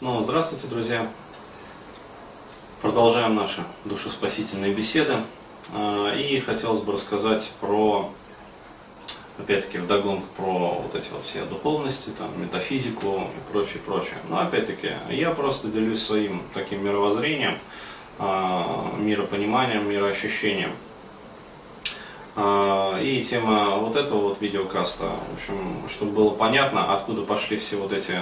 Снова здравствуйте, друзья. Продолжаем наши душеспасительные беседы. А, и хотелось бы рассказать про, опять-таки, вдогонку про вот эти вот все духовности, там, метафизику и прочее, прочее. Но опять-таки, я просто делюсь своим таким мировоззрением, а, миропониманием, мироощущением. А, и тема вот этого вот видеокаста, в общем, чтобы было понятно, откуда пошли все вот эти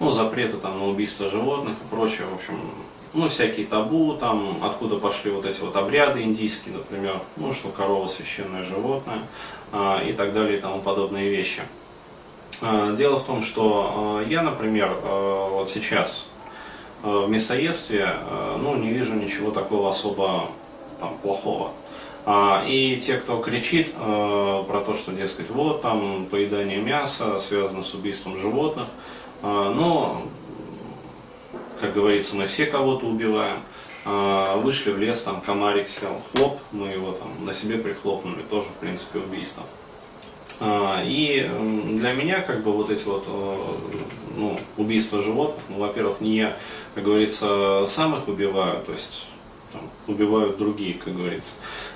ну, запреты там на убийство животных и прочее, в общем, ну, всякие табу, там, откуда пошли вот эти вот обряды индийские, например, ну, что корова священное животное а, и так далее и тому подобные вещи. А, дело в том, что а, я, например, а, вот сейчас а, в мясоедстве, а, ну, не вижу ничего такого особо там, плохого. А, и те, кто кричит а, про то, что, дескать, вот там поедание мяса связано с убийством животных, но, как говорится, мы все кого-то убиваем. А, вышли в лес, там комарик сел, хлоп, мы его там на себе прихлопнули, тоже, в принципе, убийство. А, и для меня, как бы, вот эти вот ну, убийства животных, ну, во-первых, не я, как говорится, сам их убиваю, то есть там, убивают другие, как говорится.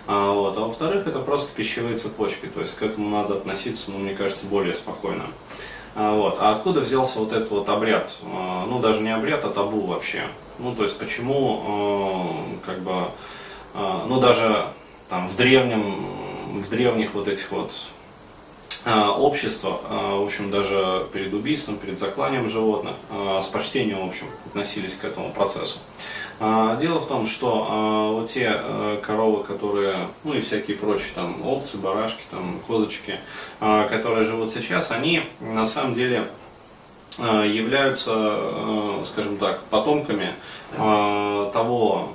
А, вот, а во-вторых, это просто пищевые цепочки, то есть к этому надо относиться, ну, мне кажется, более спокойно. А, вот. А откуда взялся вот этот вот обряд? А, ну, даже не обряд, а табу вообще. Ну, то есть, почему, а, как бы, ну, даже там в древнем, в древних вот этих вот обществах, в общем, даже перед убийством, перед закланием животных, с почтением, в общем, относились к этому процессу. А, дело в том, что а, вот те а, коровы, которые, ну и всякие прочие, там, овцы, барашки, там, козочки, которые живут сейчас, они на самом деле являются, скажем так, потомками того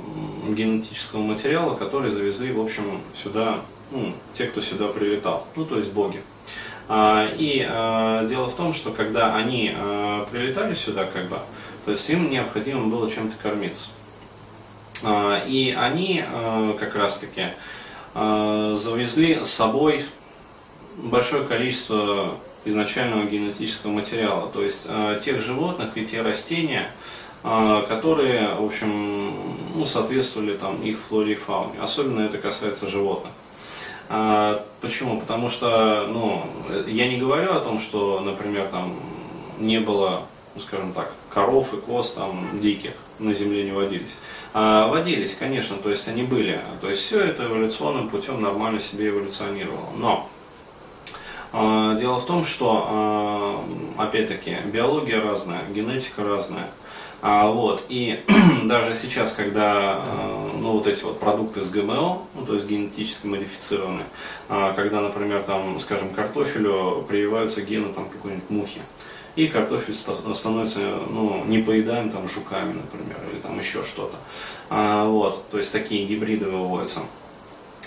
генетического материала, который завезли, в общем, сюда, ну, те, кто сюда прилетал, ну, то есть боги. И дело в том, что когда они прилетали сюда, как бы, то есть им необходимо было чем-то кормиться. А, и они а, как раз-таки а, завезли с собой большое количество изначального генетического материала, то есть тех животных и те растения, которые, в общем, ну, соответствовали там их флоре и фауне. Особенно это касается животных. Почему? Потому что, ну, я не говорю о том, что, например, там не было, ну, скажем так, коров и коз там диких на земле не водились. А, водились, конечно, то есть они были. То есть все это эволюционным путем нормально себе эволюционировало. Но а, дело в том, что а, опять-таки биология разная, генетика разная. А, вот, и даже сейчас, когда ну, вот эти вот продукты с ГМО, ну, то есть генетически модифицированные, когда, например, там, скажем, картофелю прививаются гены там, какой-нибудь мухи, и картофель становится ну, непоедаем там жуками, например, или там еще что-то. А, вот, то есть такие гибриды выводятся.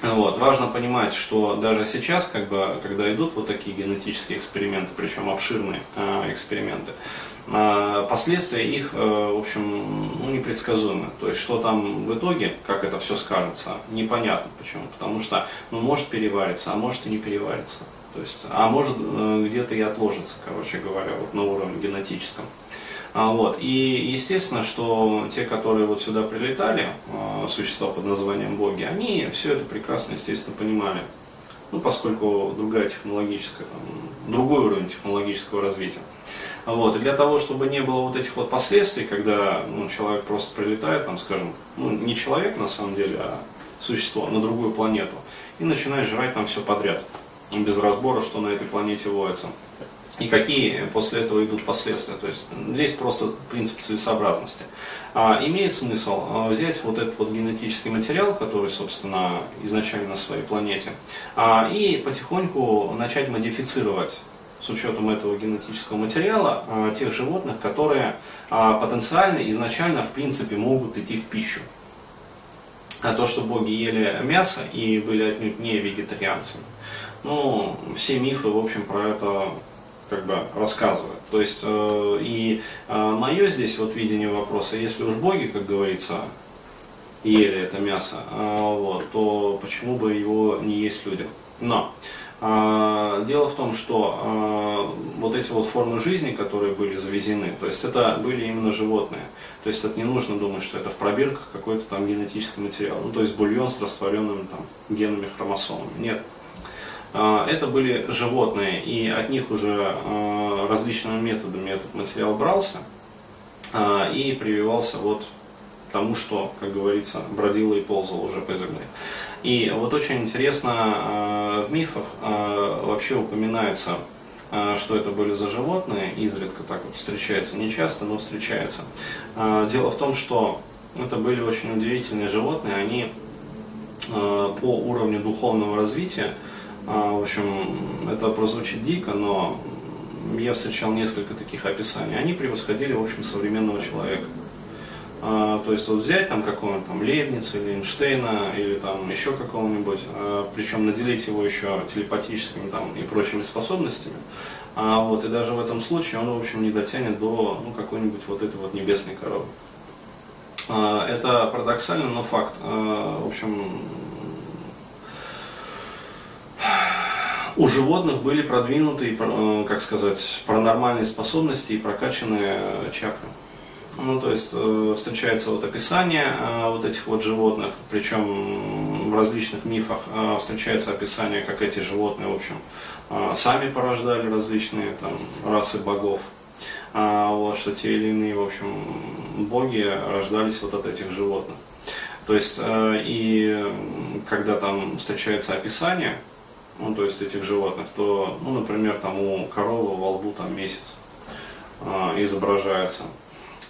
Вот. Важно понимать, что даже сейчас, как бы, когда идут вот такие генетические эксперименты, причем обширные э, эксперименты, э, последствия их, э, в общем, ну, непредсказуемы. То есть, что там в итоге, как это все скажется, непонятно. Почему? Потому что ну, может перевариться, а может и не перевариться. То есть, а может э, где-то и отложится, короче говоря, вот на уровне генетическом. А, вот. И естественно, что те, которые вот сюда прилетали, э, существа под названием боги, они все это прекрасно, естественно, понимали. Ну, поскольку другая технологическая, там, другой уровень технологического развития. Вот. И для того, чтобы не было вот этих вот последствий, когда ну, человек просто прилетает, там, скажем, ну, не человек на самом деле, а существо на другую планету, и начинает жрать там все подряд без разбора, что на этой планете водится. И какие после этого идут последствия. То есть здесь просто принцип целесообразности. А, имеет смысл а, взять вот этот вот генетический материал, который, собственно, изначально на своей планете, а, и потихоньку начать модифицировать с учетом этого генетического материала а, тех животных, которые а, потенциально изначально в принципе могут идти в пищу. А то, что боги ели мясо и были отнюдь не вегетарианцами, ну, все мифы, в общем, про это как бы рассказывают. То есть, э, и э, мое здесь вот видение вопроса, если уж боги, как говорится, ели это мясо, э, вот, то почему бы его не есть людям? Но А, дело в том, что а, вот эти вот формы жизни, которые были завезены, то есть это были именно животные. То есть это не нужно думать, что это в пробирках какой-то там генетический материал. Ну, то есть бульон с растворенными там генами, хромосомами. Нет. А, это были животные, и от них уже различными методами этот материал брался и прививался вот тому, что, как говорится, бродило и ползало уже по земле. И вот очень интересно, в мифах вообще упоминается, что это были за животные, изредка так вот встречается, не часто, но встречается. Дело в том, что это были очень удивительные животные, они по уровню духовного развития, в общем, это прозвучит дико, но я встречал несколько таких описаний, они превосходили, в общем, современного человека. А, то есть вот взять там какого-нибудь там Лейбница или Эйнштейна или там еще какого-нибудь, а, причем наделить его еще телепатическими там и прочими способностями, а, вот, и даже в этом случае он, в общем, не дотянет до ну, какой-нибудь вот этой вот небесной коровы. А, это парадоксально, но факт. А, в общем, у животных были продвинутые, как сказать, паранормальные способности и прокачанные чакры. Ну, то есть э, встречается вот описание э, вот этих вот животных, причем в различных мифах э, встречается описание, как эти животные, в общем, э, сами порождали различные там расы богов. А, вот, что те или иные, в общем, боги рождались вот от этих животных. То есть, э, и когда там встречается описание, ну, то есть этих животных, то, ну, например, там у коровы во лбу там месяц э, изображается.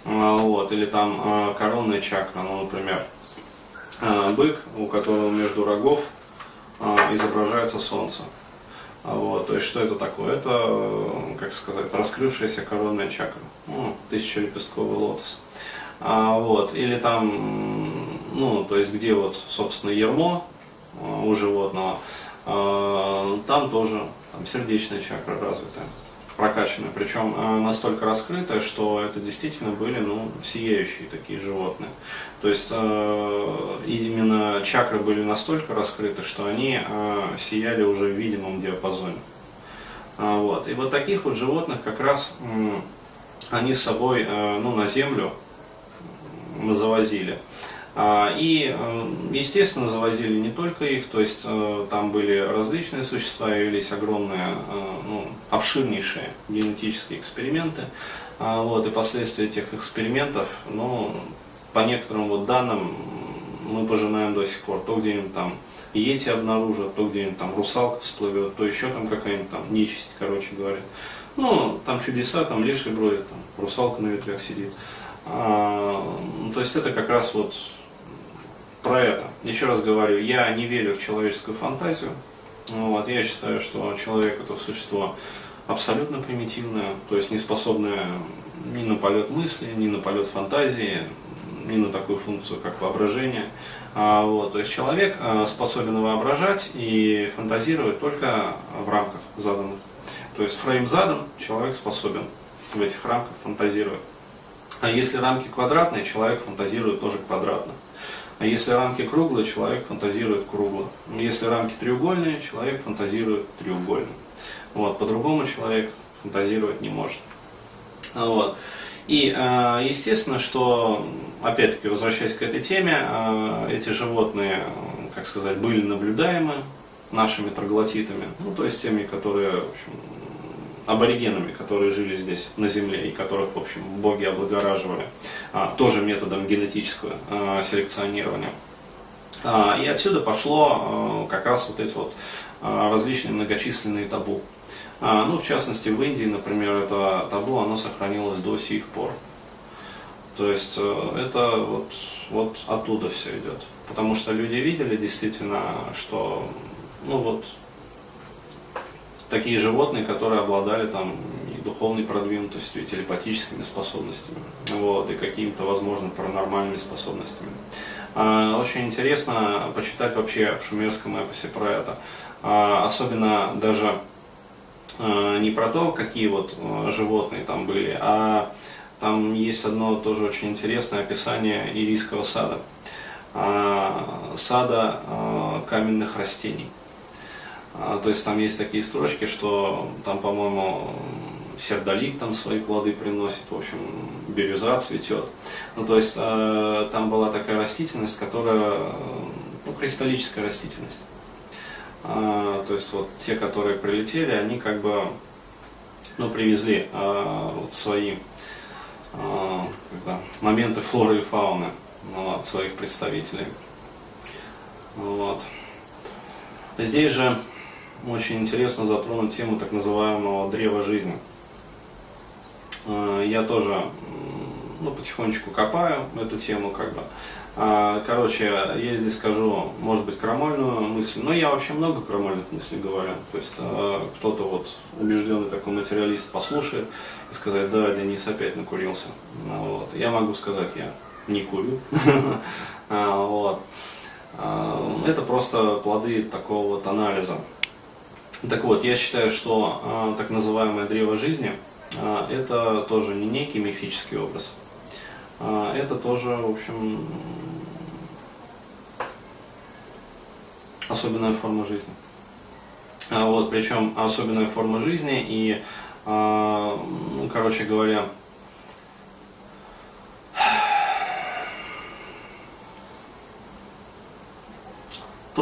А, вот, или там а, коронная чакра, ну, например, а, бык, у которого между рогов изображается солнце. Вот, то есть что это такое? Это, как сказать, раскрывшаяся коронная чакра, ну, тысячелепестковый лотос. А, вот, или там, ну, то есть где вот, собственно, ермо у животного, там тоже там, сердечная чакра развитая прокачанная, причем э, настолько раскрытая, что это действительно были ну, сияющие такие животные. То есть э, именно чакры были настолько раскрыты, что они сияли уже в видимом диапазоне. А, вот. И вот таких вот животных как раз они с собой ну, на землю завозили. А, и, э, естественно, завозили не только их, то есть э, там были различные существа, явились огромные, э, ну, обширнейшие генетические эксперименты. А, вот, и последствия этих экспериментов, ну, по некоторым вот данным, мы пожинаем до сих пор. То где-нибудь там Йети обнаружат, то где-нибудь там русалка всплывет, то еще там какая-нибудь там нечисть, короче говоря. Ну, там чудеса, там леший бродит, там русалка на ветвях сидит. А, то есть это как раз вот про это. Еще раз говорю, я не верю в человеческую фантазию. Вот, я считаю, что человек это существо абсолютно примитивное, то есть не способное ни на полет мысли, ни на полет фантазии, ни на такую функцию, как воображение. А, вот, то есть человек а, способен воображать и фантазировать только в рамках заданных. То есть фрейм задан, человек способен в этих рамках фантазировать. А если рамки квадратные, человек фантазирует тоже квадратно. А если рамки круглые, человек фантазирует кругло. Если рамки треугольные, человек фантазирует треугольно. Вот, по-другому человек фантазировать не может. Вот. И а, естественно, что, опять-таки, возвращаясь к этой теме, а, эти животные, как сказать, были наблюдаемы нашими троглотитами, ну, то есть теми, которые, в общем, аборигенами, которые жили здесь на Земле и которых, в общем, боги облагораживали, а, тоже методом генетического а, селекционирования. А, и отсюда пошло как раз вот эти вот различные многочисленные табу. Ну, в частности, в Индии, например, это табу, оно сохранилось до сих пор. То есть э, это вот, вот оттуда все идет. Потому что люди видели действительно, что ну вот такие животные, которые обладали там и духовной продвинутостью, и телепатическими способностями, вот, и какими-то, возможно, паранормальными способностями. А, очень интересно почитать вообще в шумерском эпосе про это. А, особенно даже а, не про то, какие вот животные там были, а там есть одно тоже очень интересное описание ирийского сада. Сада каменных растений. А, то есть там есть такие строчки, что там, по-моему, сердолик там свои плоды приносит, в общем, бирюза цветет. Ну, то есть э, там была такая растительность, которая, ну, кристаллическая растительность. А, то есть вот те, которые прилетели, они как бы, ну, привезли а, вот свои а, когда, моменты флоры и фауны ну, от своих представителей. Вот. Здесь же очень интересно затронуть тему так называемого древа жизни. А, я тоже ну, потихонечку копаю эту тему, как бы. А, короче, я здесь скажу, может быть, крамольную мысль, но я вообще много крамольных мыслей говорю. То есть а, кто-то вот убежденный такой материалист послушает и сказать, да, Денис опять накурился. Вот. Я могу сказать, я не курю. Вот. Это просто плоды такого вот анализа. Так вот, я считаю, что так называемое древо жизни – это тоже не некий мифический образ, а, это тоже, в общем, особенная форма жизни. А, вот, причем особенная форма жизни и, а, ну, короче говоря,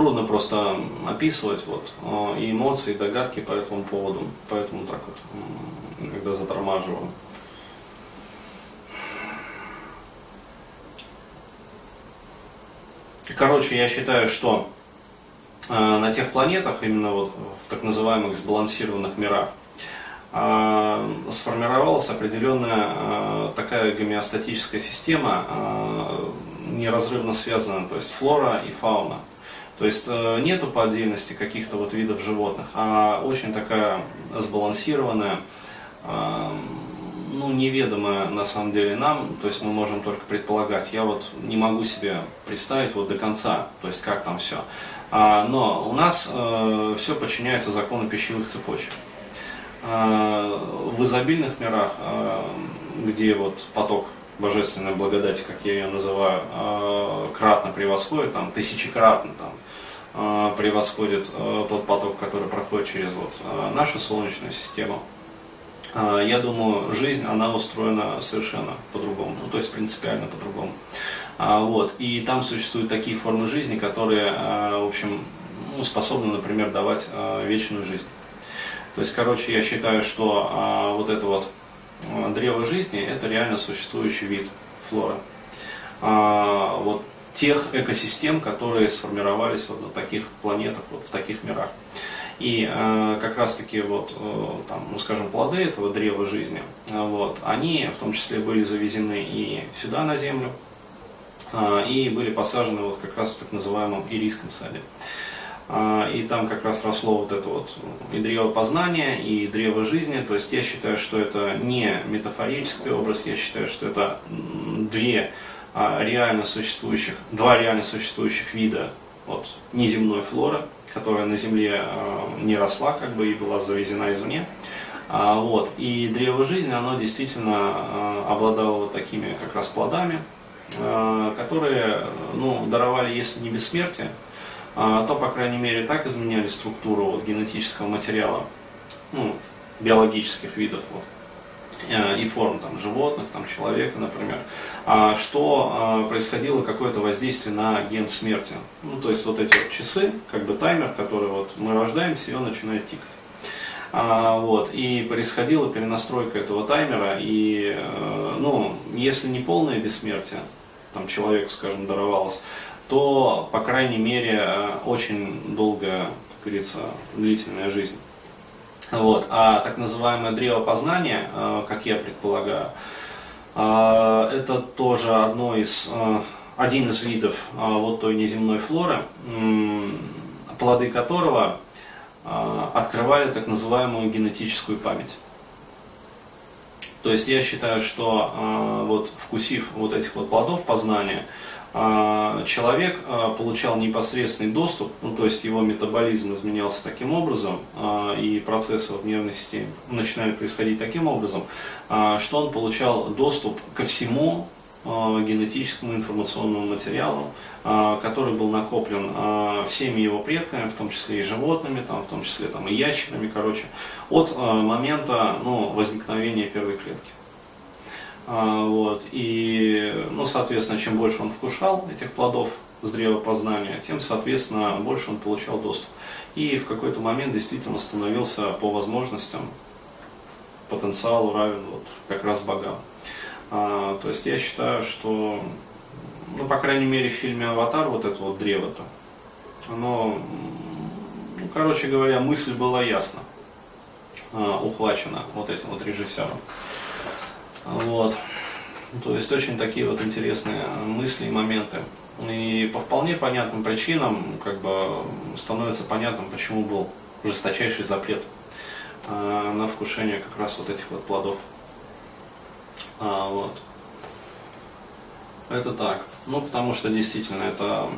трудно просто описывать вот, и эмоции, и догадки по этому поводу, поэтому так вот иногда затормаживаю. Короче, я считаю, что э, на тех планетах, именно вот в так называемых сбалансированных мирах, э, сформировалась определенная э, такая гомеостатическая система, э, неразрывно связанная, то есть флора и фауна. То есть э, нету по отдельности каких-то вот видов животных, а очень такая сбалансированная, э, ну, неведомое на самом деле нам, то есть мы можем только предполагать. Я вот не могу себе представить вот до конца, то есть как там все. А, но у нас э, все подчиняется закону пищевых цепочек. А, в изобильных мирах, а, где вот поток божественной благодати, как я ее называю, кратно превосходит, там, тысячекратно там, превосходит а, тот поток, который проходит через вот, а, нашу Солнечную систему, а, я думаю, жизнь, она устроена совершенно по-другому, ну, то есть принципиально по-другому. А, вот. И там существуют такие формы жизни, которые, а, в общем, ну, способны, например, давать вечную жизнь. То есть, короче, я считаю, что вот это вот древо жизни – это реально существующий вид флоры. Вот тех экосистем, которые сформировались вот на таких планетах, вот в таких мирах. И э, как раз-таки вот, э, там, ну, скажем, плоды этого древа жизни, э, вот, они в том числе были завезены и сюда на землю, э, и были посажены вот как раз в так называемом ирийском саде. Э, и там как раз росло вот это вот и древо познания, и древо жизни. То есть я считаю, что это не метафорический образ, я считаю, что это две реально существующих, два реально существующих вида вот, неземной флоры, которая на земле э, не росла, как бы и была завезена извне. А, вот. И древо жизни, оно действительно обладало вот такими как раз плодами, которые ну, даровали, если не бессмертие, то, по крайней мере, так изменяли структуру вот, генетического материала, ну, биологических видов. Вот. Э, и форм там, животных, там, человека, например, а, что а, происходило какое-то воздействие на ген смерти. Ну, то есть вот эти вот часы, как бы таймер, который вот мы рождаемся, и он начинает тикать. А, вот, и происходила перенастройка этого таймера, и, э, ну, если не полное бессмертие, там человеку, скажем, даровалось, то, по крайней мере, э, очень долгая, как говорится, длительная жизнь. Вот. А так называемое древо познания, э, как я предполагаю, э, это тоже одно из, э, один из видов вот той неземной флоры, плоды которого открывали так называемую генетическую память. То есть я считаю, что вот вкусив вот этих вот плодов познания, человек а, получал непосредственный доступ, ну, то есть его метаболизм изменялся таким образом, а, и процессы в нервной системе начинали происходить таким образом, что он получал доступ ко всему, генетическому информационному материалу, который был накоплен всеми его предками, в том числе и животными, там, в том числе там, и ящерами, короче, от момента ну, возникновения первой клетки. Вот. И, ну, соответственно, чем больше он вкушал этих плодов с древа познания, тем, соответственно, больше он получал доступ. И в какой-то момент действительно становился по возможностям потенциалу равен вот как раз богам. А, то есть я считаю, что, ну, по крайней мере, в фильме «Аватар» вот это вот древо-то, оно, ну, короче говоря, мысль была ясна, а, ухвачена вот этим вот режиссером. Вот. То есть очень такие вот интересные мысли и моменты. И по вполне понятным причинам как бы становится понятным, почему был жесточайший запрет э, на вкушение как раз вот этих вот плодов. А, вот. Это так. Ну, потому что действительно это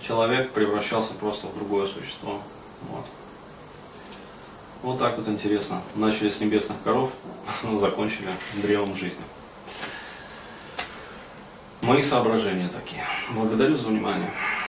человек превращался просто в другое существо. Вот. Вот так вот интересно. Начали с небесных коров, закончили древом жизни. Мои соображения такие. Благодарю за внимание.